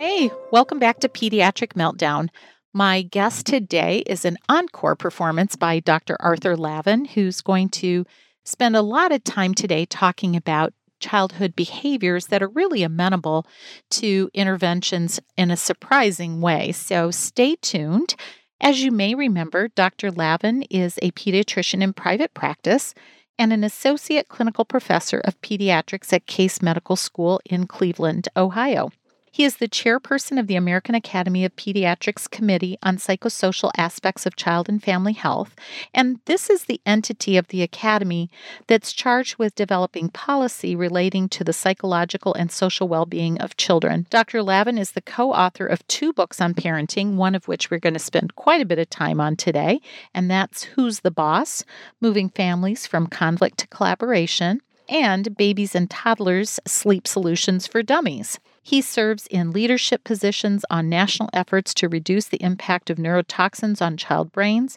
Hey, welcome back to Pediatric Meltdown. My guest today is an encore performance by Dr. Arthur Lavin, who's going to spend a lot of time today talking about childhood behaviors that are really amenable to interventions in a surprising way. So stay tuned. As you may remember, Dr. Lavin is a pediatrician in private practice and an associate clinical professor of pediatrics at Case Medical School in Cleveland, Ohio. He is the chairperson of the American Academy of Pediatrics Committee on Psychosocial Aspects of Child and Family Health, and this is the entity of the Academy that's charged with developing policy relating to the psychological and social well being of children. Dr. Lavin is the co author of two books on parenting, one of which we're going to spend quite a bit of time on today, and that's Who's the Boss? Moving Families from Conflict to Collaboration and Babies and Toddlers Sleep Solutions for Dummies. He serves in leadership positions on national efforts to reduce the impact of neurotoxins on child brains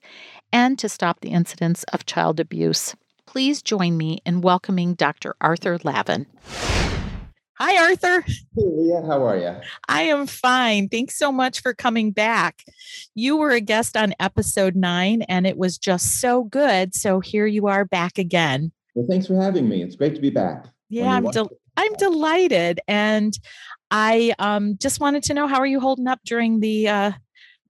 and to stop the incidence of child abuse. Please join me in welcoming Dr. Arthur Lavin. Hi, Arthur. Hey, Leah, how are you? I am fine. Thanks so much for coming back. You were a guest on episode nine, and it was just so good. So here you are back again. Well, thanks for having me. It's great to be back. Yeah, I'm, del- I'm delighted. And I um, just wanted to know how are you holding up during the uh,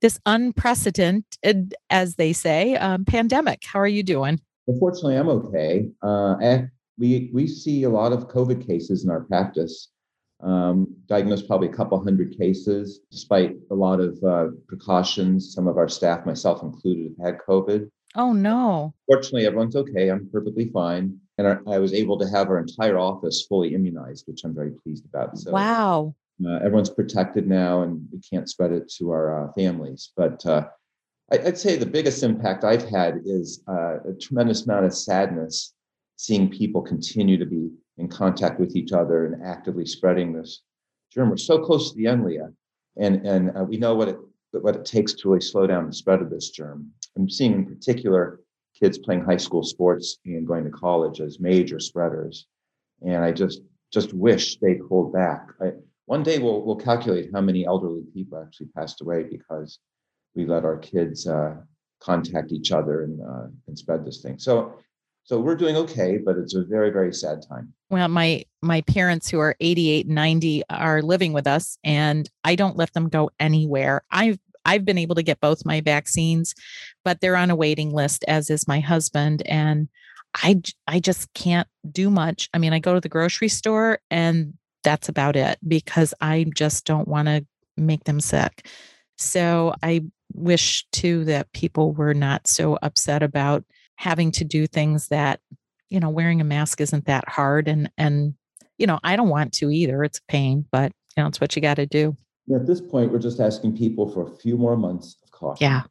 this unprecedented, as they say, um, pandemic? How are you doing? Unfortunately, I'm okay. Uh, we we see a lot of COVID cases in our practice. Um, diagnosed probably a couple hundred cases, despite a lot of uh, precautions. Some of our staff, myself included, have had COVID. Oh no! Fortunately, everyone's okay. I'm perfectly fine and our, I was able to have our entire office fully immunized, which I'm very pleased about. So, wow. Uh, everyone's protected now, and we can't spread it to our uh, families. But uh, I, would say the biggest impact I've had is uh, a tremendous amount of sadness seeing people continue to be in contact with each other and actively spreading this germ. We're so close to the end, Leah, and and uh, we know what it what it takes to really slow down the spread of this germ. I'm seeing in particular kids playing high school sports and going to college as major spreaders. And I just just wish they'd hold back. I, one day we'll we'll calculate how many elderly people actually passed away because we let our kids uh, contact each other and uh, and spread this thing. So so we're doing okay, but it's a very very sad time. Well, my my parents who are 88 90 are living with us and I don't let them go anywhere. I've I've been able to get both my vaccines, but they're on a waiting list, as is my husband. And I, I just can't do much. I mean, I go to the grocery store and that's about it because I just don't want to make them sick. So I wish too that people were not so upset about having to do things that, you know, wearing a mask isn't that hard. And, and, you know, I don't want to either. It's a pain, but, you know, it's what you got to do at this point, we're just asking people for a few more months of caution. Yeah.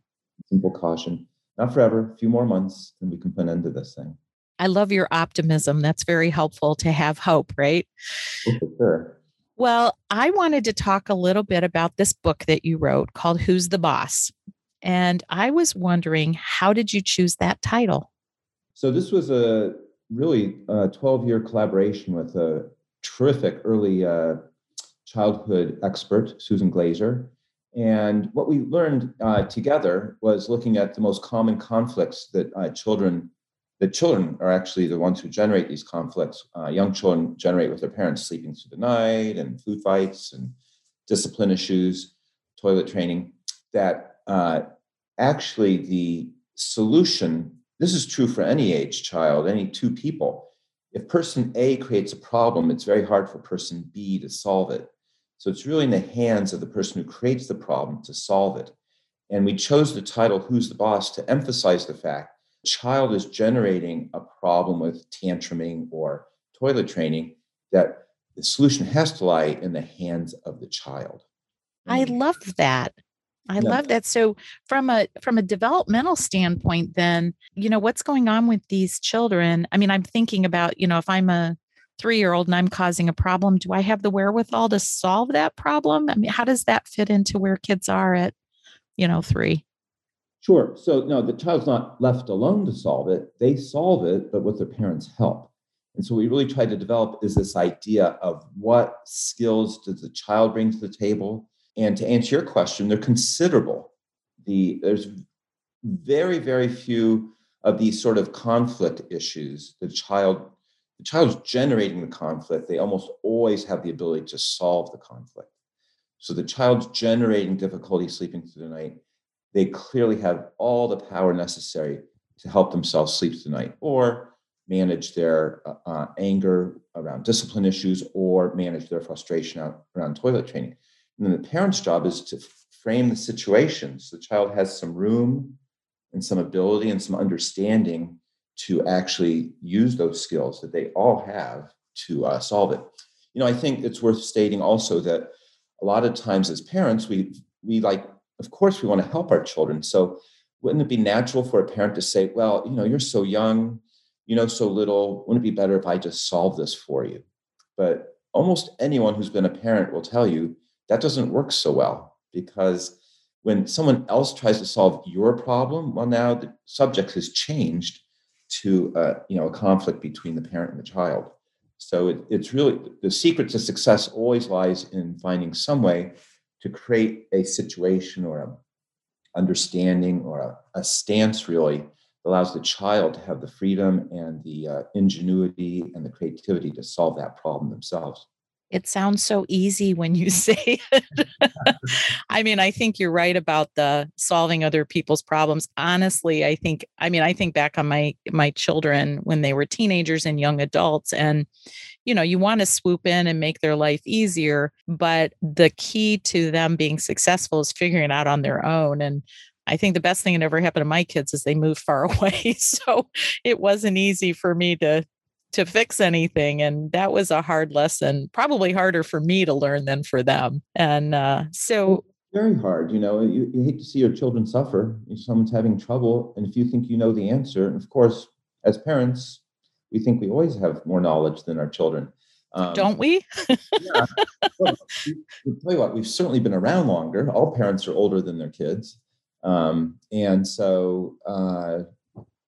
Simple caution. Not forever, a few more months, and we can put an end to this thing. I love your optimism. That's very helpful to have hope, right? Oh, for sure. Well, I wanted to talk a little bit about this book that you wrote called Who's the Boss? And I was wondering, how did you choose that title? So, this was a really a 12 year collaboration with a terrific early uh, childhood expert, Susan Glaser. And what we learned uh, together was looking at the most common conflicts that uh, children, that children are actually the ones who generate these conflicts. Uh, young children generate with their parents sleeping through the night and food fights and discipline issues, toilet training. That uh, actually the solution, this is true for any age child, any two people. If person A creates a problem, it's very hard for person B to solve it. So it's really in the hands of the person who creates the problem to solve it. And we chose the title, Who's the Boss, to emphasize the fact child is generating a problem with tantruming or toilet training, that the solution has to lie in the hands of the child. I love that. I yeah. love that. So from a from a developmental standpoint then, you know, what's going on with these children? I mean, I'm thinking about, you know, if I'm a 3-year-old and I'm causing a problem, do I have the wherewithal to solve that problem? I mean, how does that fit into where kids are at, you know, 3? Sure. So no, the child's not left alone to solve it. They solve it, but with their parents' help. And so, we really try to develop is this idea of what skills does the child bring to the table. And to answer your question, they're considerable. The there's very, very few of these sort of conflict issues. The child, the child's generating the conflict. They almost always have the ability to solve the conflict. So the child's generating difficulty sleeping through the night they clearly have all the power necessary to help themselves sleep tonight or manage their uh, uh, anger around discipline issues or manage their frustration around toilet training. And then the parent's job is to frame the situation so the child has some room and some ability and some understanding to actually use those skills that they all have to uh, solve it. You know, I think it's worth stating also that a lot of times as parents, we we like of course we want to help our children so wouldn't it be natural for a parent to say well you know you're so young you know so little wouldn't it be better if i just solve this for you but almost anyone who's been a parent will tell you that doesn't work so well because when someone else tries to solve your problem well now the subject has changed to uh, you know a conflict between the parent and the child. So it, it's really the secret to success always lies in finding some way to create a situation or a understanding or a, a stance really that allows the child to have the freedom and the uh, ingenuity and the creativity to solve that problem themselves it sounds so easy when you say it. I mean, I think you're right about the solving other people's problems. Honestly, I think I mean, I think back on my my children when they were teenagers and young adults and you know, you want to swoop in and make their life easier, but the key to them being successful is figuring it out on their own. And I think the best thing that ever happened to my kids is they moved far away. So it wasn't easy for me to to fix anything and that was a hard lesson probably harder for me to learn than for them and uh, so very hard you know you, you, hate to see your children suffer if someone's having trouble and if you think you know the answer and of course as parents we think we always have more knowledge than our children. Um, Don't we? yeah. Well, we, tell you what, we've certainly been around longer. All parents are older than their kids. Um, and so, uh,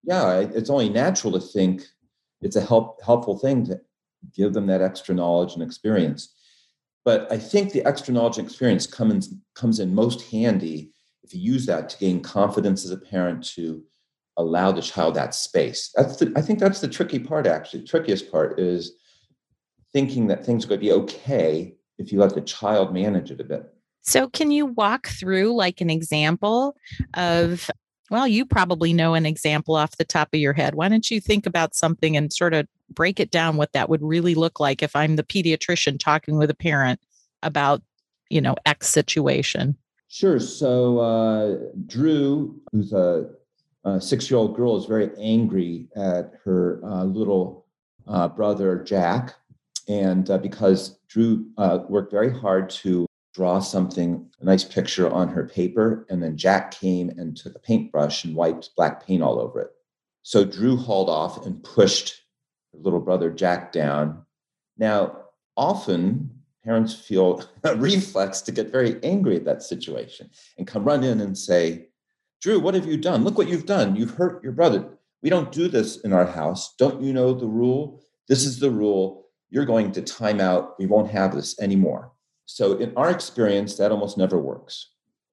yeah, it's only natural to think it's a help, helpful thing to give them that extra knowledge and experience. But I think the extra knowledge and experience comes, comes in most handy if you use that to gain confidence as a parent to allow the child that space. That's the, I think that's the tricky part, actually. The trickiest part is thinking that things are going to be okay if you let the child manage it a bit. So, can you walk through like an example of, well, you probably know an example off the top of your head. Why don't you think about something and sort of break it down what that would really look like if I'm the pediatrician talking with a parent about, you know, X situation? Sure. So, uh, Drew, who's a uh, six-year-old girl is very angry at her uh, little uh, brother Jack, and uh, because Drew uh, worked very hard to draw something, a nice picture on her paper, and then Jack came and took a paintbrush and wiped black paint all over it. So Drew hauled off and pushed her little brother Jack down. Now, often parents feel a reflex to get very angry at that situation and come run in and say, Drew, what have you done? Look what you've done. You've hurt your brother. We don't do this in our house. Don't you know the rule? This is the rule. You're going to time out. We won't have this anymore. So, in our experience, that almost never works.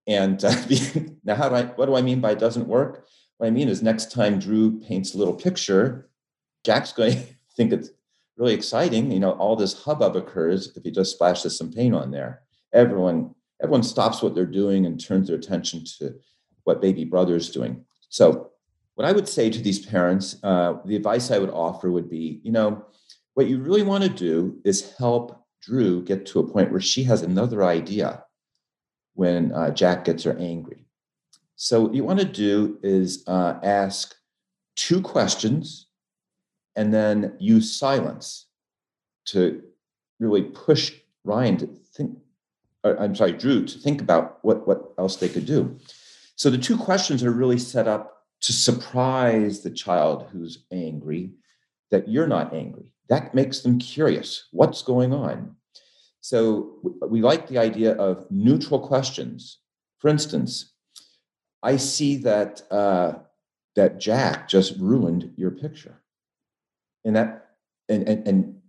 And uh, now, how do I? What do I mean by it doesn't work? What I mean is, next time Drew paints a little picture, Jack's going to think it's really exciting. You know, all this hubbub occurs if he just splashes some paint on there. Everyone, everyone stops what they're doing and turns their attention to what baby brother is doing. So, what I would say to these parents, uh, the advice I would offer would be, you know, what you really want to do is help Drew get to a point where she has another idea when uh, Jack gets her angry. So, what you want to do is uh, ask two questions and then use silence to really push Ryan to think I'm sorry, Drew, to think about what, what else they could do. So the two questions are really set up to surprise the child who's angry that you're not angry. That makes them curious. What's going on? So we like the idea of neutral questions. For instance, I see that uh, that Jack just ruined your picture, and that and and and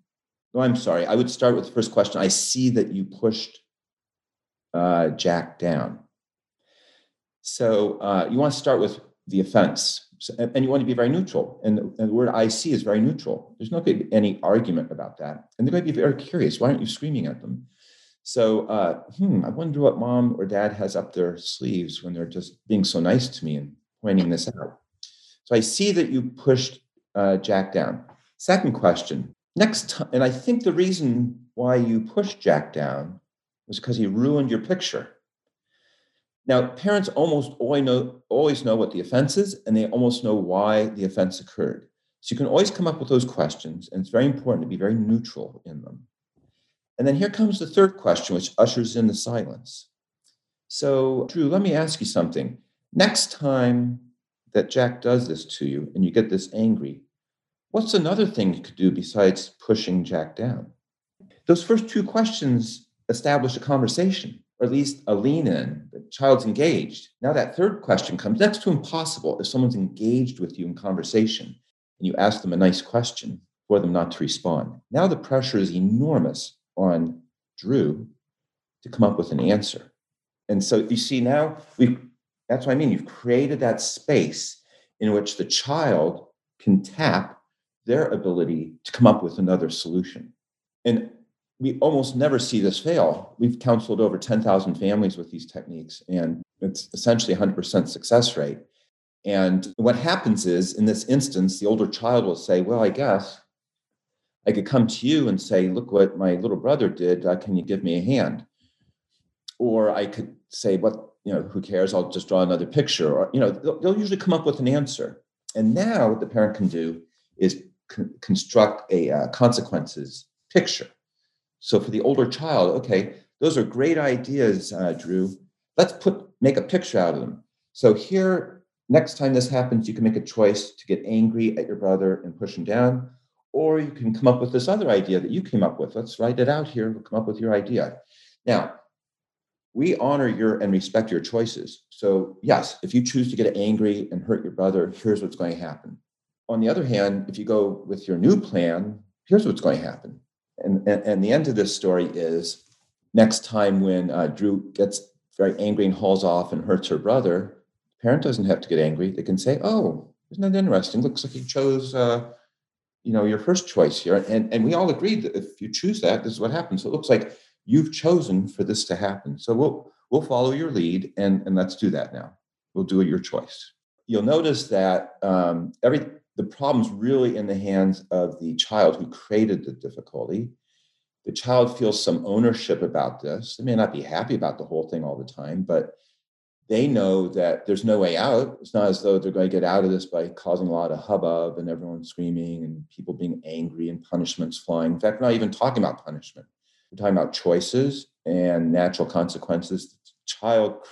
no, I'm sorry. I would start with the first question. I see that you pushed uh, Jack down. So uh, you want to start with the offense, so, and, you want to be very neutral. And, and, the word I see is very neutral. There's not going to be any argument about that. And going to be very curious. Why aren't you screaming at them? So, uh, hmm, I wonder what mom or dad has up their sleeves when they're just being so nice to me and pointing this out. So I see that you pushed uh, Jack down. Second question. Next time, and I think the reason why you pushed Jack down was because he ruined your picture. Now, parents almost always know, always know what the offense is, and they almost know why the offense occurred. So you can always come up with those questions, and it's very important to be very neutral in them. And then here comes the third question, which ushers in the silence. So, Drew, let me ask you something. Next time that Jack does this to you and you get this angry, what's another thing you could do besides pushing Jack down? Those first two questions establish a conversation or at least a lean in. The child's engaged. Now that third question comes next to impossible if someone's engaged with you in conversation and you ask them a nice question for them not to respond. Now the pressure is enormous on Drew to come up with an answer. And so you see now we that's what I mean. You've created that space in which the child can tap their ability to come up with another solution. And we almost never see this fail. We've counseled over 10,000 families with these techniques, and it's essentially 100% success rate. And what happens is, in this instance, the older child will say, Well, I guess I could come to you and say, Look what my little brother did. Uh, can you give me a hand? Or I could say, What, you know, who cares? I'll just draw another picture. Or, you know, they'll, they'll usually come up with an answer. And now what the parent can do is con- construct a uh, consequences picture so for the older child, okay, those are great ideas, uh, Drew. Let's put make a picture out of them. So here, next time this happens, you can make a choice to get angry at your brother and push him down, or you can come up with this other idea that you came up with. Let's write it out here. We'll come up with your idea. Now, we honor your and respect your choices. So yes, if you choose to get angry and hurt your brother, here's what's going to happen. On the other hand, if you go with your new plan, here's what's going to happen and, and, and the end of this story is next time when uh, Drew gets very angry and hauls off and hurts her brother, the parent doesn't have to get angry. They can say, "Oh, isn't that interesting? Looks like you chose, uh, you know, your first choice here." And and we all agreed that if you choose that, this is what happens. So it looks like you've chosen for this to happen. So we'll we'll follow your lead, and and let's do that now. We'll do your choice. You'll notice that um, every the problem's really in the hands of the child who created the difficulty. The child feels some ownership about this. They may not be happy about the whole thing all the time, but they know that there's no way out. It's not as though they're going to get out of this by causing a lot of hubbub and everyone screaming and people being angry and punishments flying. In fact, we're not even talking about punishment. We're talking about choices and natural consequences. The child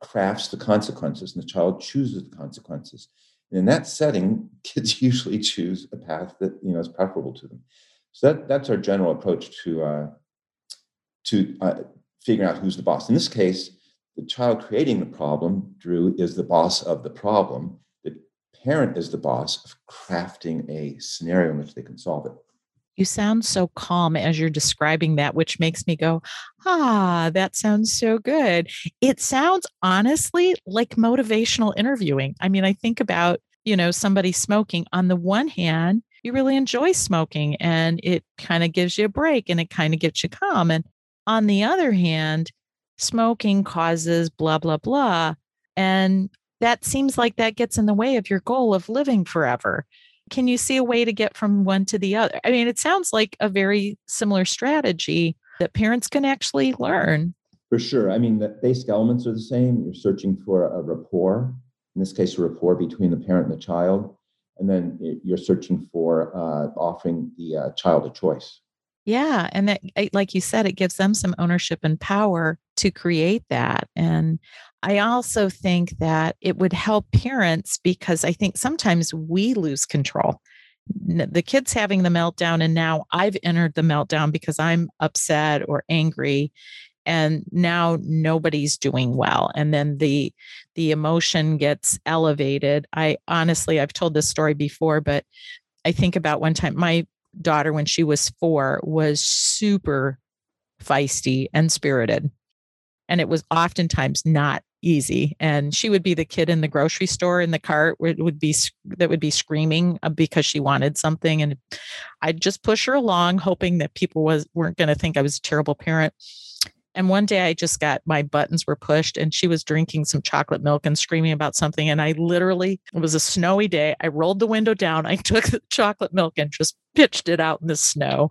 crafts the consequences and the child chooses the consequences. In that setting, kids usually choose a path that you know is preferable to them. So that, that's our general approach to uh, to uh, figuring out who's the boss. In this case, the child creating the problem, Drew, is the boss of the problem. The parent is the boss of crafting a scenario in which they can solve it. You sound so calm as you're describing that, which makes me go, ah, that sounds so good. It sounds honestly like motivational interviewing. I mean, I think about, you know, somebody smoking. On the one hand, you really enjoy smoking and it kind of gives you a break and it kind of gets you calm. And on the other hand, smoking causes blah, blah, blah. And that seems like that gets in the way of your goal of living forever can you see a way to get from one to the other? I mean, it sounds like a very similar strategy that parents can actually learn. For sure. I mean, the basic elements are the same. You're searching for a rapport, in this case, a rapport between the parent and the child. And then you're searching for uh, offering the uh, child a choice. Yeah. And that, like you said, it gives them some ownership and power to create that. And I also think that it would help parents because I think sometimes we lose control. The kid's having the meltdown, and now I've entered the meltdown because I'm upset or angry and now nobody's doing well and then the the emotion gets elevated i honestly i've told this story before but i think about one time my daughter when she was 4 was super feisty and spirited and it was oftentimes not easy and she would be the kid in the grocery store in the cart where it would be that would be screaming uh, because she wanted something and i'd just push her along hoping that people was weren't going to think i was a terrible parent and one day I just got my buttons were pushed and she was drinking some chocolate milk and screaming about something. And I literally, it was a snowy day. I rolled the window down. I took the chocolate milk and just pitched it out in the snow.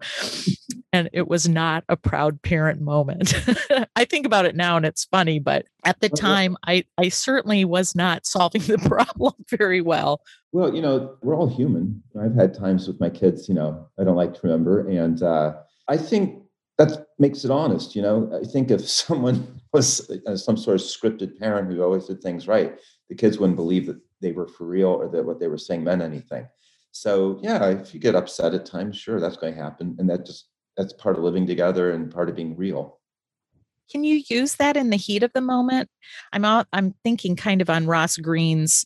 And it was not a proud parent moment. I think about it now and it's funny, but at the time, I, I certainly was not solving the problem very well. Well, you know, we're all human. I've had times with my kids, you know, I don't like to remember. And uh, I think that makes it honest. You know, I think if someone was uh, some sort of scripted parent who always did things right, the kids wouldn't believe that they were for real or that what they were saying meant anything. So yeah, if you get upset at times, sure, that's going to happen, and that just that's part of living together and part of being real. Can you use that in the heat of the moment? I'm out, I'm thinking kind of on Ross Greene's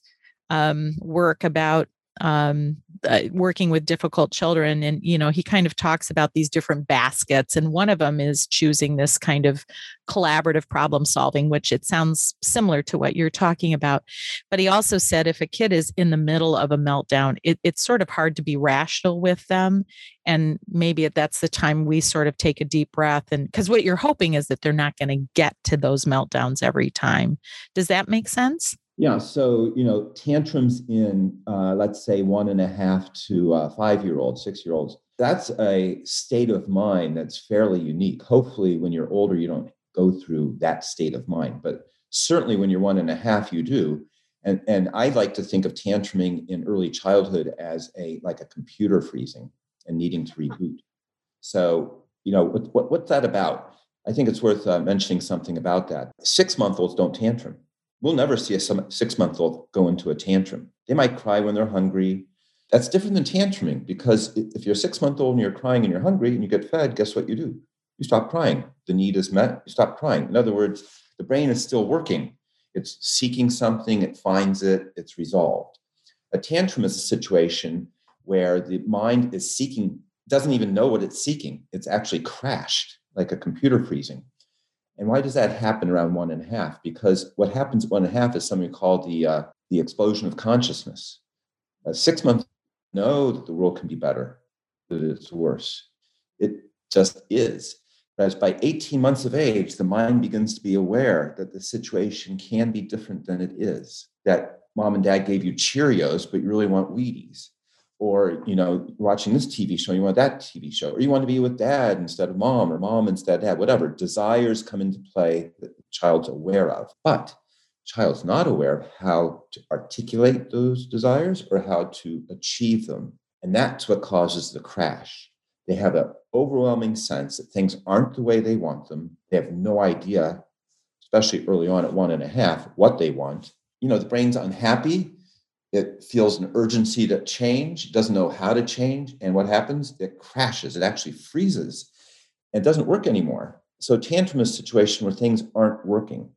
um, work about um, uh, working with difficult children and you know he kind of talks about these different baskets and one of them is choosing this kind of collaborative problem solving which it sounds similar to what you're talking about. But he also said if a kid is in the middle of a meltdown it, it's sort of hard to be rational with them and maybe that's the time we sort of take a deep breath and because what you're hoping is that they're not going to get to those meltdowns every time. Does that make sense yeah, so you know, tantrums in uh, let's say one and a half to uh, five year olds, six year olds. That's a state of mind that's fairly unique. Hopefully, when you're older, you don't go through that state of mind, but certainly when you're one and a half, you do. And and I like to think of tantruming in early childhood as a like a computer freezing and needing to reboot. So you know, what, what what's that about? I think it's worth uh, mentioning something about that. Six month olds don't tantrum We'll never see a six month old go into a tantrum. They might cry when they're hungry. That's different than tantruming because if you're six month old and you're crying and you're hungry and you get fed, guess what you do? You stop crying. The need is met, you stop crying. In other words, the brain is still working. It's seeking something, it finds it, it's resolved. A tantrum is a situation where the mind is seeking, doesn't even know what it's seeking. It's actually crashed, like a computer freezing. And why does that happen around one and a half? Because what happens at one and a half is something called the uh, the explosion of consciousness. Uh, six months know that the world can be better, that it's worse. It just is. Whereas by 18 months of age, the mind begins to be aware that the situation can be different than it is. That mom and dad gave you Cheerios, but you really want Wheaties or you know watching this tv show you want that tv show or you want to be with dad instead of mom or mom instead of dad whatever. Desires come into play that the child's aware of. But child's not aware of how to articulate those desires or how to achieve them. And that's what causes the crash. They have an overwhelming sense that things aren't the way they want them. They have no idea especially early on at one and a half what they want. You know the brain's unhappy it feels an urgency to change, doesn't know how to change. And what happens? It crashes, it actually freezes and doesn't work anymore. So, tantrum is a situation where things aren't working,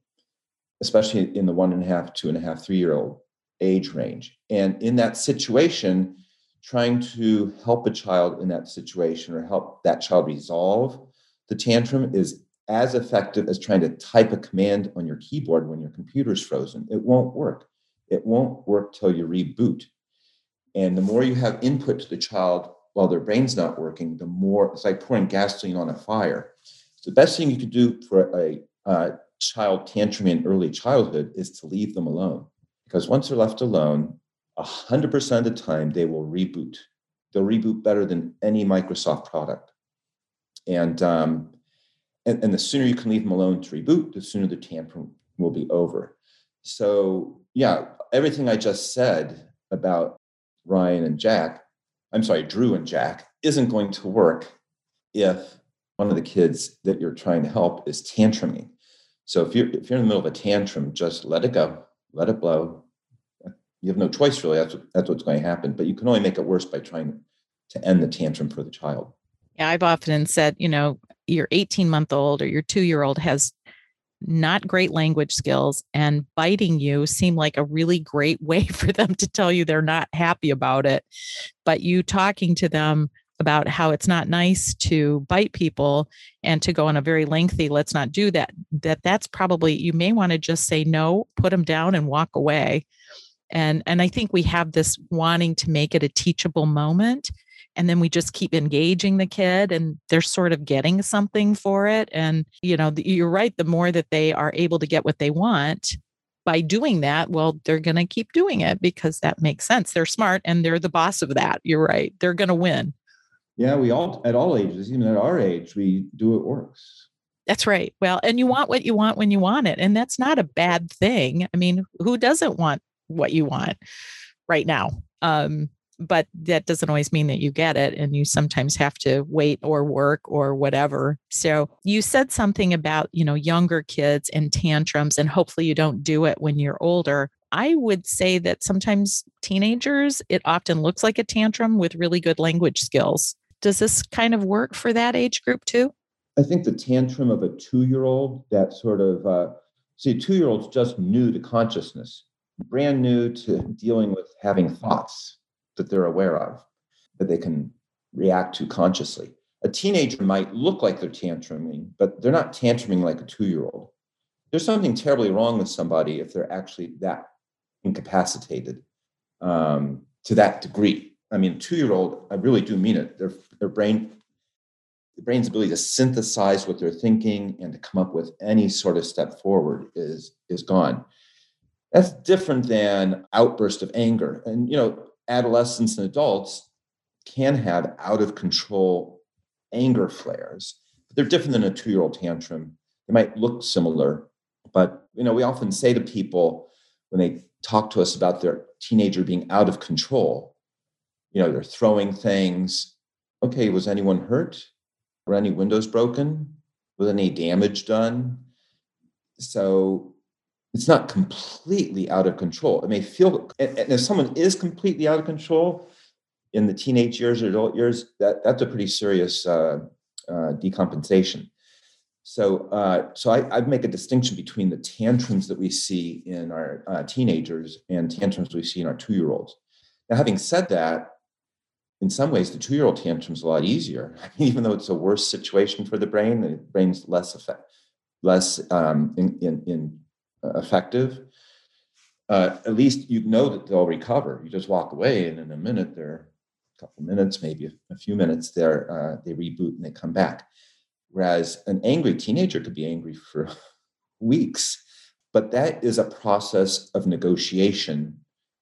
especially in the one and a half, two and a half, three year old age range. And in that situation, trying to help a child in that situation or help that child resolve the tantrum is as effective as trying to type a command on your keyboard when your computer's frozen. It won't work it won't work till you reboot. And the more you have input to the child while their brain's not working, the more it's like pouring gasoline on a fire. So the best thing you could do for a, a child tantrum in early childhood is to leave them alone. Because once they're left alone, 100% of the time they will reboot. They'll reboot better than any Microsoft product. And, um, and, and the sooner you can leave them alone to reboot, the sooner the tantrum will be over. So, yeah, everything I just said about Ryan and Jack, I'm sorry, Drew and Jack, isn't going to work if one of the kids that you're trying to help is tantruming. So if you're if you're in the middle of a tantrum, just let it go, let it blow. You have no choice really. That's what, that's what's going to happen. But you can only make it worse by trying to end the tantrum for the child. Yeah, I've often said, you know, your 18 month old or your two year old has not great language skills and biting you seem like a really great way for them to tell you they're not happy about it. But you talking to them about how it's not nice to bite people and to go on a very lengthy let's not do that that that's probably you may want to just say no put them down and walk away. And and i think we have this wanting to make it a teachable moment and then we just keep engaging the kid and they're sort of getting something for it and you know you're right the more that they are able to get what they want by doing that well they're going to keep doing it because that makes sense. They're smart and they're the boss of that. You're right. They're going to win. Yeah we all at all ages even at our age we do what works. That's right. Well and you want what you want when you want it and that's not a bad thing. I mean who doesn't want what you want right now? Um but that doesn't always mean that you get it and you sometimes have to wait or work or whatever. So you said something about you know younger kids and tantrums and hopefully you don't do it when you're older. I would say that sometimes teenagers it often looks like a tantrum with really good language skills. Does this kind of work for that age group too? I think the tantrum of a two-year-old that sort of uh, see two-year-olds just new to consciousness brand new to dealing with having thoughts that they're aware of, that they can react to consciously. A teenager might look like they're tantruming, but they're not tantruming like a two year old. There's something terribly wrong with somebody if they're actually that incapacitated um, to that degree. I mean, two year old, I really do mean it. Their, their brain, the brain's ability to synthesize what they're thinking and to come up with any sort of step forward is is gone. That's different than outburst of anger. And you know, adolescents and adults can have out of control anger flares. But They're different than a two year old tantrum. They might look similar, but you know, we often say to people when they talk to us about their teenager being out of control, you know, they're throwing things. Okay, was anyone hurt? Were any windows broken? Was any damage done? So it's not completely out of control. It may feel, and, if someone is completely out of control in the teenage years or adult years, that, that's a pretty serious uh, uh, decompensation. So, uh, so I, I, make a distinction between the tantrums that we see in our uh, teenagers and tantrums we see in our two-year-olds. Now, having said that, in some ways, the two-year-old tantrum is a lot easier. even though it's a worse situation for the brain, the brain's less effect, less um, in, in, in effective, uh, at least you know that they'll recover. You just walk away, and in a minute, they're a couple minutes, maybe a, few minutes, they're uh, they reboot and they come back. Whereas an angry teenager could be angry for weeks, but that is a process of negotiation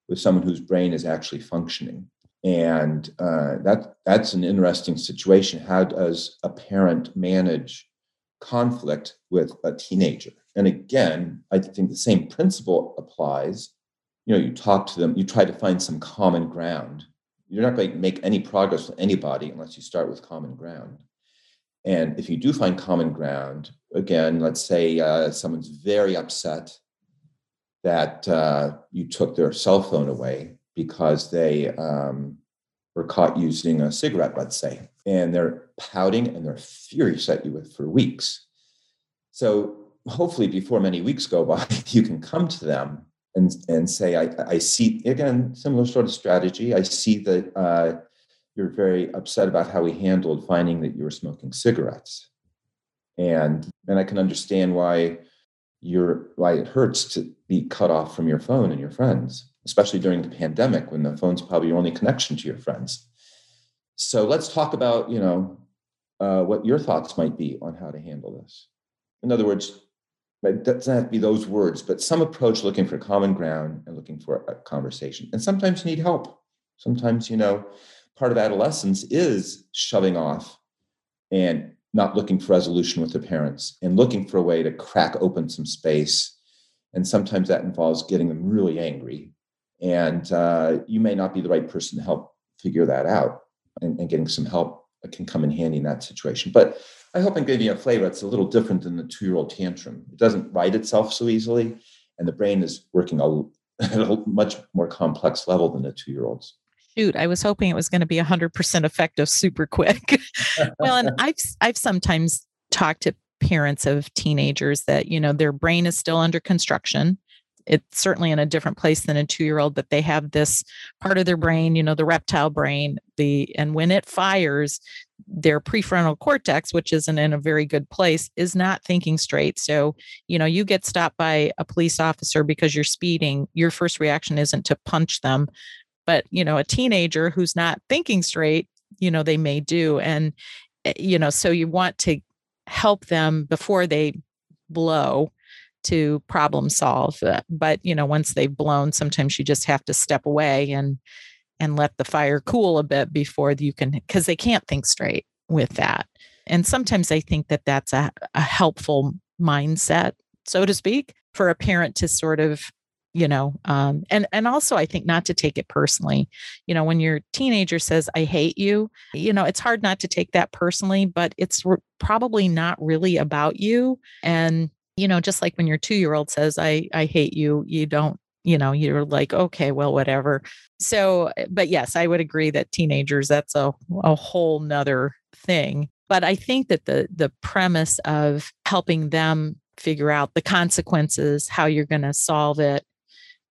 with someone whose brain is actually functioning. And uh, that that's an interesting situation. How does a parent manage conflict with a teenager? And again, I think the same principle applies. You know, you talk to them, you try to find some common ground. You're not going to make any progress with anybody unless you start with common ground. And if you do find common ground, again, let's say uh, someone's very upset that uh, you took their cell phone away because they um, were caught using a cigarette, let's say, and they're pouting and they're furious at you for weeks. So hopefully before many weeks go by, you can come to them and, and say, I, I see, again, similar sort of strategy. I see that uh, you're very upset about how we handled finding that you were smoking cigarettes. And, and I can understand why you're, why it hurts to be cut off from your phone and your friends, especially during the pandemic when the phone's probably your only connection to your friends. So let's talk about, you know, uh, what your thoughts might be on how to handle this. In other words, it doesn't have to be those words, but some approach looking for common ground and looking for a conversation. And sometimes you need help. Sometimes, you know, part of adolescence is shoving off and not looking for resolution with the parents and looking for a way to crack open some space. And sometimes that involves getting them really angry. And uh, you may not be the right person to help figure that out. And, and getting some help can come in handy in that situation. But I hope I'm giving you a flavor. It's a little different than the two year old tantrum. It doesn't right itself so easily, and the brain is working a, at a much more complex level than the two year old's. Shoot, I was hoping it was going to be 100% effective super quick. well, and I've I've sometimes talked to parents of teenagers that you know their brain is still under construction it's certainly in a different place than a two year old but they have this part of their brain you know the reptile brain the and when it fires their prefrontal cortex which isn't in a very good place is not thinking straight. So you know you get stopped by a police officer because you're speeding your first reaction isn't to punch them. But you know a teenager who's not thinking straight you know they may do. And eh, you know so you want to help them before they blow to problem solve uh, but you know once they've blown sometimes you just have to step away and and let the fire cool a bit before you can because they can't think straight with that. And sometimes i think that that's a, a helpful mindset so to speak for a parent to sort of you know um, and and also i think not to take it personally. You know when your teenager says i hate you you know it's hard not to take that personally but it's re- probably not really about you. And you know just like when your 2 year old says i i hate you you don't you know you're like okay well whatever. So eh, but yes i would agree that teenagers that's a, a whole nother thing but i think that the the premise of helping them figure out the consequences how you're going to solve it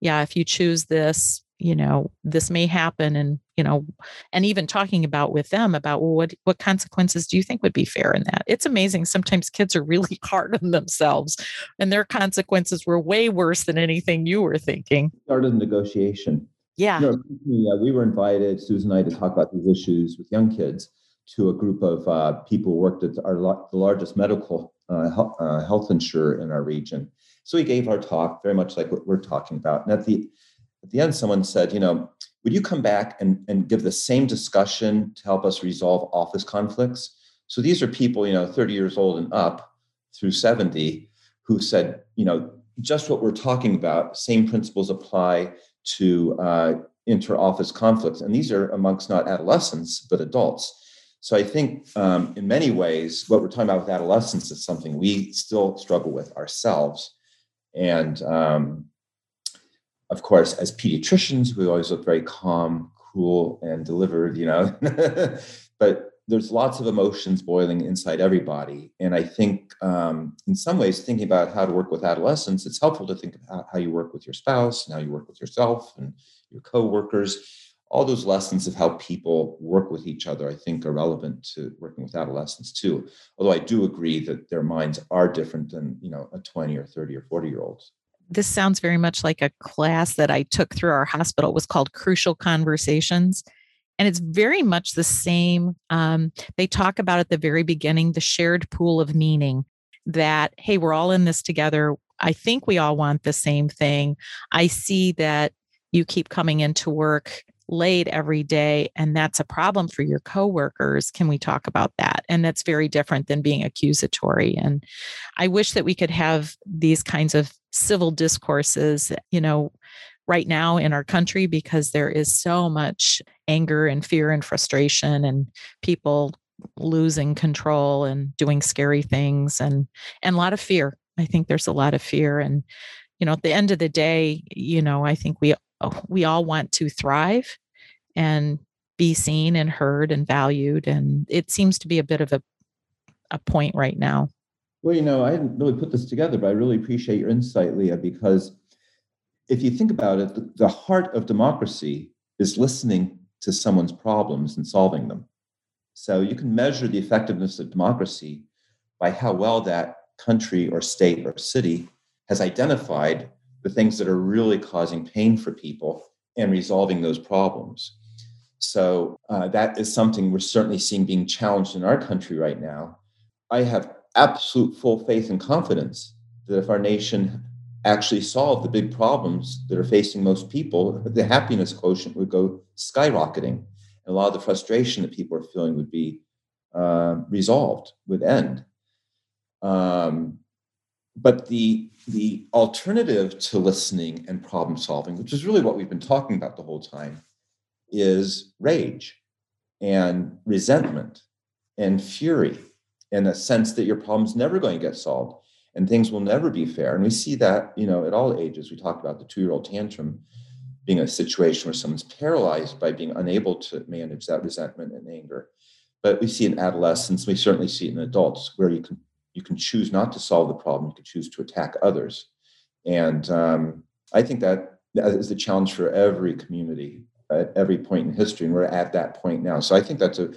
yeah, if you choose this, you know, this may happen. And, you know, and even talking about with them about well, what what consequences do you think would be fair in that? It's amazing. Sometimes kids are really hard on themselves and their consequences were way worse than anything you were thinking. Started a negotiation. Yeah. You know, we were invited, Susan and I, to talk about these issues with young kids to a group of uh, people who worked at our the largest medical uh, health, uh, health insurer in our region. So we gave our talk very much like what we're talking about. And at the at the end, someone said, you know, would you come back and, and give the same discussion to help us resolve office conflicts? So these are people, you know, 30 years old and up through 70 who said, you know, just what we're talking about, same principles apply to uh, inter-office conflicts. And these are amongst not adolescents, but adults. So I think um, in many ways, what we're talking about with adolescents is something we still struggle with ourselves. And um, of course, as pediatricians, we always look very calm, cool, and delivered, you know. but there's lots of emotions boiling inside everybody. And I think, um, in some ways, thinking about how to work with adolescents, it's helpful to think about how you work with your spouse and how you work with yourself and your coworkers all those lessons of how people work with each other, I think, are relevant to working with adolescents too. Although I do agree that their minds are different than you know a 20 or 30 or 40 year olds. This sounds very much like a class that I took through our hospital. It was called Crucial Conversations. And it's very much the same. Um, they talk about at the very beginning the shared pool of meaning that, hey, we're all in this together. I think we all want the same thing. I see that you keep coming into work late every day and that's a problem for your coworkers can we talk about that and that's very different than being accusatory and i wish that we could have these kinds of civil discourses you know right now in our country because there is so much anger and fear and frustration and people losing control and doing scary things and and a lot of fear i think there's a lot of fear and you know at the end of the day you know i think we oh, we all want to thrive and be seen and heard and valued. And it seems to be a bit of a, a point right now. Well, you know, I didn't really put this together, but I really appreciate your insight, Leah, because if you think about it, the heart of democracy is listening to someone's problems and solving them. So you can measure the effectiveness of democracy by how well that country or state or city has identified the things that are really causing pain for people and resolving those problems. So uh, that is something we're certainly seeing being challenged in our country right now. I have absolute full faith and confidence that if our nation actually solved the big problems that are facing most people, the happiness quotient would go skyrocketing. And a lot of the frustration that people are feeling would be uh, resolved, would end. Um, but the the alternative to listening and problem solving, which is really what we've been talking about the whole time, is rage and resentment and fury in a sense that your problem's never going to get solved and things will never be fair. And we see that, you know, at all ages. We talked about the two-year-old tantrum being a situation where someone's paralyzed by being unable to manage that resentment and anger. But we see in adolescence, we certainly see it in adults where you can you can choose not to solve the problem, you can choose to attack others. And um, I think that is the challenge for every community at every point in history, and we're at that point now. So I think that's a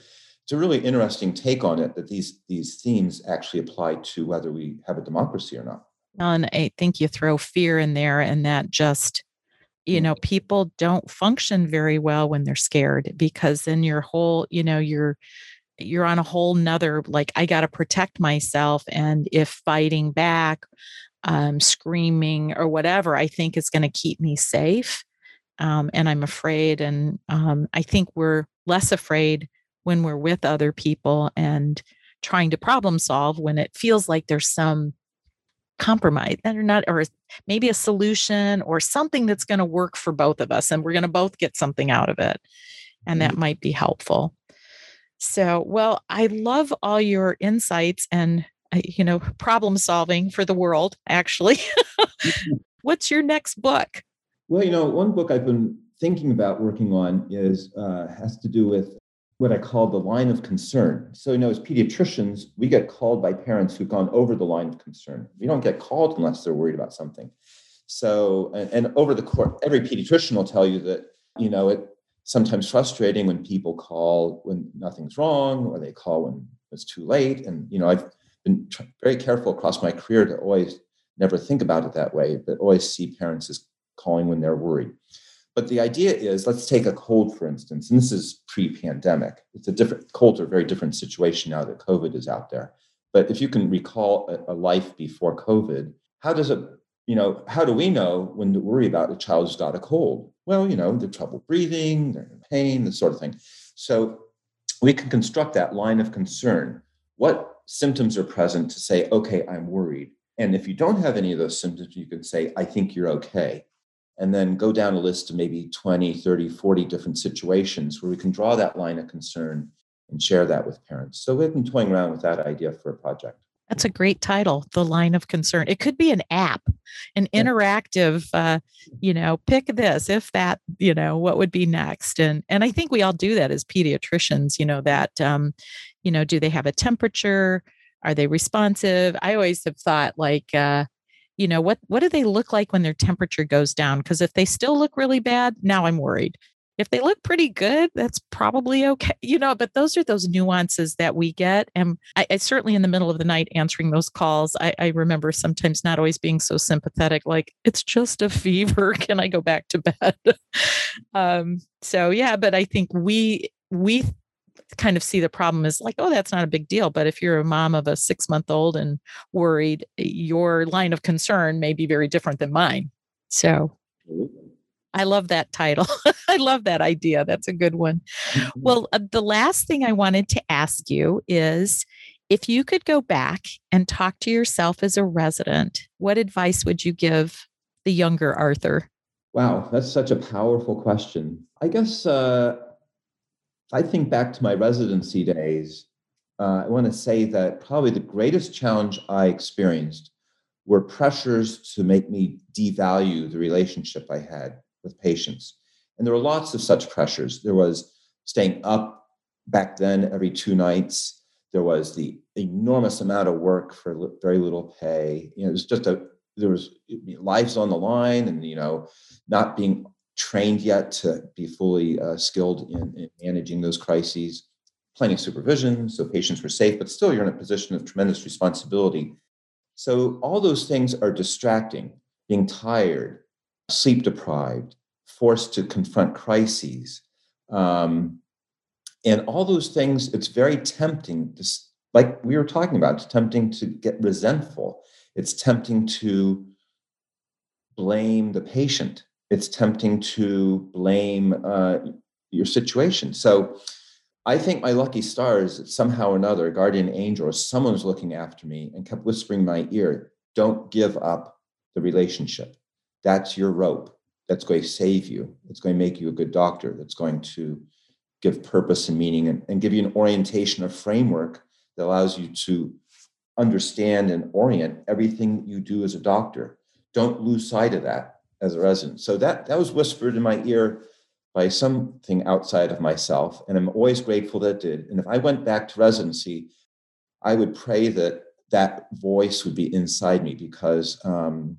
it's a really interesting take on it that these these themes actually apply to whether we have a democracy or not. And I think you throw fear in there, and that just you know people don't function very well when they're scared because then your whole you know you're you're on a whole nother like i got to protect myself and if fighting back um, screaming or whatever i think is going to keep me safe um, and i'm afraid and um, i think we're less afraid when we're with other people and trying to problem solve when it feels like there's some compromise that are not or maybe a solution or something that's going to work for both of us and we're going to both get something out of it and that mm-hmm. might be helpful so well i love all your insights and uh, you know problem solving for the world actually mm-hmm. what's your next book well you know one book i've been thinking about working on is uh, has to do with what I call the line of concern. So, you know, as pediatricians, we get called by parents who've gone over the line of concern. We don't get called unless they're worried about something. So, and, and over the course, every pediatrician will tell you that, you know, it sometimes frustrating when people call when nothing's wrong or they call when it's too late. And, you know, I've been tr- very careful across my career to always never think about it that way, but always see parents as calling when they're worried. But the idea is let's take a cold, for instance, and this is pre pandemic. It's a different, colds are a very different situation now that COVID is out there. But if you can recall a, a life before COVID, how does it, you know, how do we know when to worry about a child who's got a cold? Well, you know, they're trouble breathing, they're in pain, this sort of thing. So we can construct that line of concern. What symptoms are present to say, okay, I'm worried? And if you don't have any of those symptoms, you can say, I think you're okay and then go down a list of maybe 20, 30, 40 different situations where we can draw that line of concern and share that with parents. So we've been toying around with that idea for a project. That's a great title, The Line of Concern. It could be an app, an interactive, uh, you know, pick this, if that, you know, what would be next? And and I think we all do that as pediatricians, you know, that um, you know, do they have a temperature? Are they responsive? I always have thought like uh, you know what what do they look like when their temperature goes down? Because if they still look really bad now i'm worried. If they look pretty good that's probably okay you know but those are those nuances that we get and i, I certainly in the middle of the night answering those calls I, I remember sometimes not always being so sympathetic like it's just a fever can i go back to bed? Um so yeah but i think we we kind of see the problem as like, oh, that's not a big deal. But if you're a mom of a six month old and worried, your line of concern may be very different than mine. So I love that title. I love that idea. That's a good one. Mm-hmm. Well, uh, the last thing I wanted to ask you is if you could go back and talk to yourself as a resident, what advice would you give the younger Arthur? Wow, that's such a powerful question. I guess uh, I think back to my residency days, uh, I want to say that probably the greatest challenge I experienced were pressures to make me devalue the relationship I had with patients. And there were lots of such pressures. There was staying up back then every two nights. There was the enormous amount of work for very little pay. You know, it was just a there was lives on the line, and you know, not being trained yet to be fully uh, skilled in, in, managing those crises. Plenty of supervision, so patients were safe, but still you're in a position of tremendous responsibility. So all those things are distracting. Being tired, sleep deprived, forced to confront crises, um, and all those things. It's very tempting. To, like we were talking about, it's tempting to get resentful. It's tempting to blame the patient it's tempting to blame uh, your situation. So I think my lucky stars, somehow or another, a guardian angel or someone was looking after me and kept whispering in my ear, don't give up the relationship. That's your rope. That's going to save you. It's going to make you a good doctor. That's going to give purpose and meaning and, and give you an orientation, a framework that allows you to understand and orient everything you do as a doctor. Don't lose sight of that as a resident. So that that was whispered in my ear by something outside of myself, and I'm always grateful that it did. And if I went back to residency, I would pray that that voice would be inside me because um,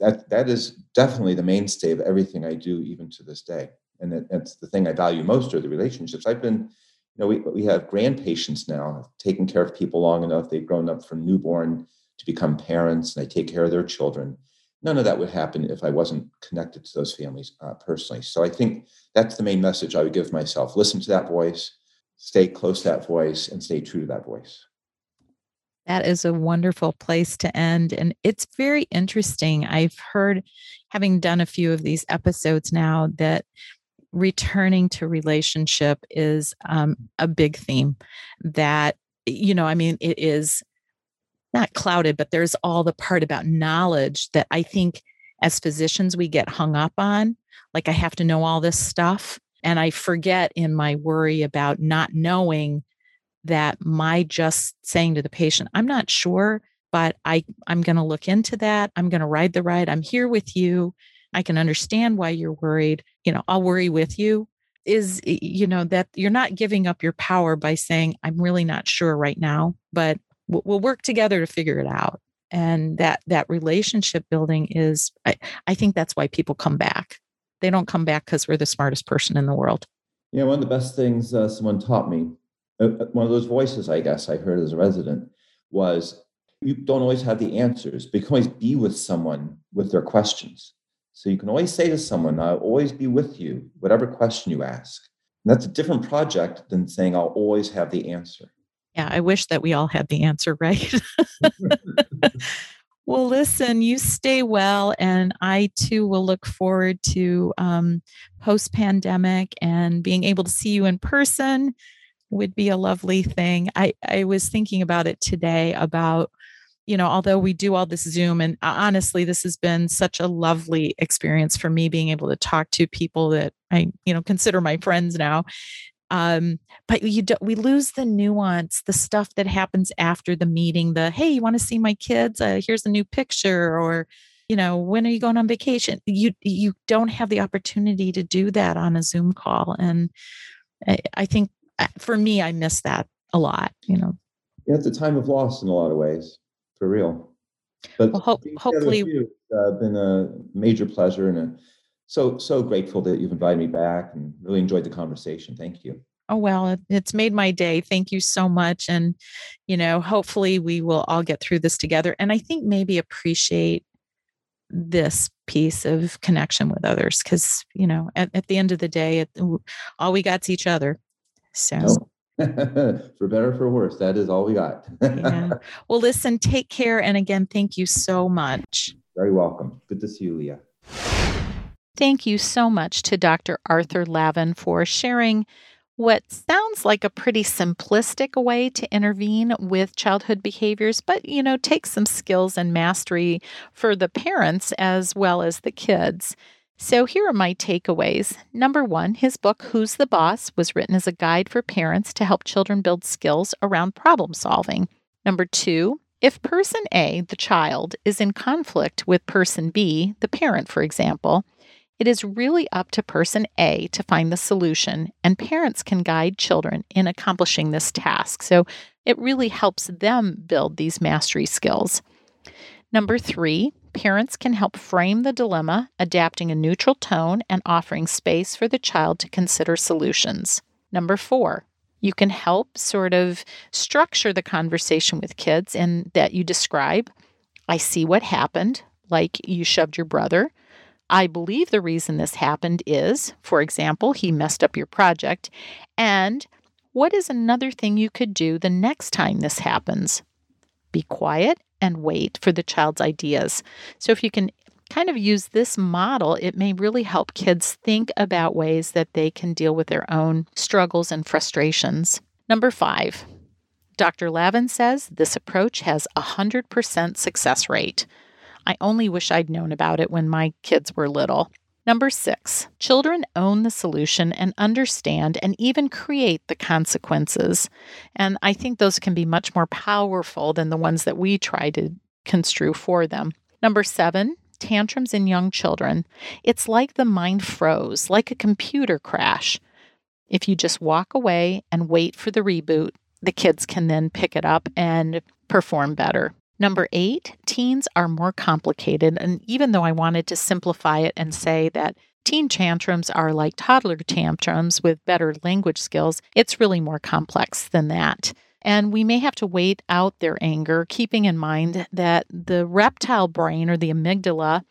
that that is definitely the mainstay of everything I do, even to this day. And that, that's the thing I value most are the relationships. I've been, you know, we we have grand patients now, taking care of people long enough. They've grown up from newborn to become parents, and I take care of their children. None of that would happen if I wasn't connected to those families uh, personally. So I think that's the main message I would give myself: listen to that voice, stay close to that voice, and stay true to that voice. That is a wonderful place to end. And it's very interesting. I've heard, having done a few of these episodes now, that returning to relationship is um, a big theme. That, you know, I mean, it is not clouded, but there's all the part about knowledge that I think as physicians we get hung up on. Like, I have to know all this stuff. And I forget in my worry about not knowing that my just saying to the patient, I'm not sure, but I, I'm going to look into that. I'm going to ride the ride. I'm here with you. I can understand why you're worried. You know, I'll worry with you. Is, you know, that you're not giving up your power by saying, I'm really not sure right now, but we'll, work together to figure it out. And that that relationship building is, I, I think that's why people come back. They don't come back because we're the smartest person in the world. Yeah, one of the best things uh, someone taught me uh, uh, one of those voices I guess I heard as a resident was you don't always have the answers, but you can always be with someone with their questions. So you can always say to someone, I'll always be with you, whatever question you ask. And that's a different project than saying, I'll always have the answer. Yeah, I wish that we all had the answer, right? well, listen, you stay well. And I too will look forward to um, post pandemic and being able to see you in person would be a lovely thing. I, I was thinking about it today about, you know, although we do all this Zoom, and uh, honestly, this has been such a lovely experience for me being able to talk to people that I, you know, consider my friends now. Um, but you do, we lose the nuance, the stuff that happens after the meeting. The hey, you want to see my kids? Uh, here's a new picture, or you know, when are you going on vacation? You you don't have the opportunity to do that on a Zoom call, and I, I think for me, I miss that a lot, you know. Yeah, it's a time of loss in a lot of ways, for real. But well, ho- hopefully, it's uh, been a major pleasure and a, so so grateful that you've invited me back and really enjoyed the conversation. Thank you. Oh well, it's made my day. Thank you so much, and you know, hopefully, we will all get through this together. And I think maybe appreciate this piece of connection with others because you know at, at the end of the day it, all we got's each other so, for better for worse, that is all we got. yeah. Well, listen, take care. And again, thank you so much. Very welcome. Good to see you, Leah. Thank you so much to Dr. Arthur Lavin for sharing what sounds like a pretty simplistic way to intervene with childhood behaviors, but you know, takes some skills and mastery for the parents as well as the kids. So here are my takeaways. Number one, his book, Who's the Boss, was written as a guide for parents to help children build skills around problem solving. Number two, if person A, the child, is in conflict with person B, the parent, for example, it is really up to person A to find the solution, and parents can guide children in accomplishing this task. So it really helps them build these mastery skills. Number three, parents can help frame the dilemma, adapting a neutral tone and offering space for the child to consider solutions. Number four, you can help sort of structure the conversation with kids in that you describe. I see what happened, like you shoved your brother. I believe the reason this happened is, for example, he messed up your project. And what is another thing you could do the next time this happens? Be quiet and wait for the child's ideas. So if you can kind of use this model, it may really help kids think about ways that they can deal with their own struggles and frustrations. Number five, Dr. Lavin says this approach has a 100% success rate. I only wish I'd known about it when my kids were little. Number six, children own the solution and understand and even create the consequences. And I think those can be much more powerful than the ones that we try to construe for them. Number seven, tantrums in young children. It's like the mind froze, like a computer crash. If you just walk away and wait for the reboot, the kids can then pick it up and perform better. Number eight, teens are more complicated. And even though I wanted to simplify it and say that teen tantrums are like toddler tantrums with better language skills, it's really more complex than that. And we may have to wait out their anger, keeping in mind that the reptile brain or the amygdala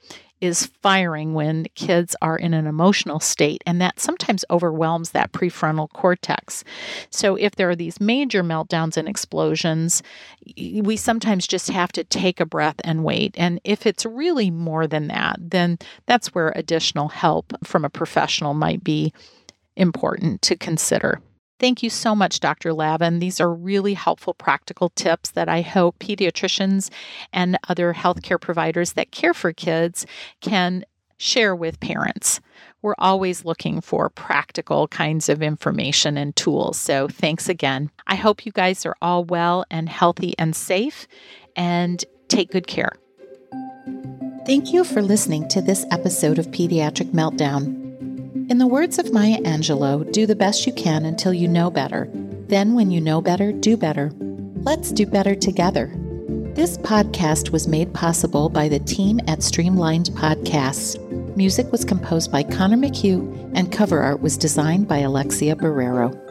is firing when kids are in an emotional state, and that sometimes overwhelms that prefrontal cortex. So, if there are these major meltdowns and explosions, we sometimes just have to take a breath and wait. And if it's really more than that, then that's where additional help from a professional might be important to consider. Thank you so much, Dr. Lavin. These are really helpful practical tips that I hope pediatricians and other healthcare providers that care for kids can share with parents. We're always looking for practical kinds of information and tools. So, thanks again. I hope you guys are all well and healthy and safe, and take good care. Thank you for listening to this episode of Pediatric Meltdown. In the words of Maya Angelou, do the best you can until you know better. Then, when you know better, do better. Let's do better together. This podcast was made possible by the team at Streamlined Podcasts. Music was composed by Connor McHugh, and cover art was designed by Alexia Barrero.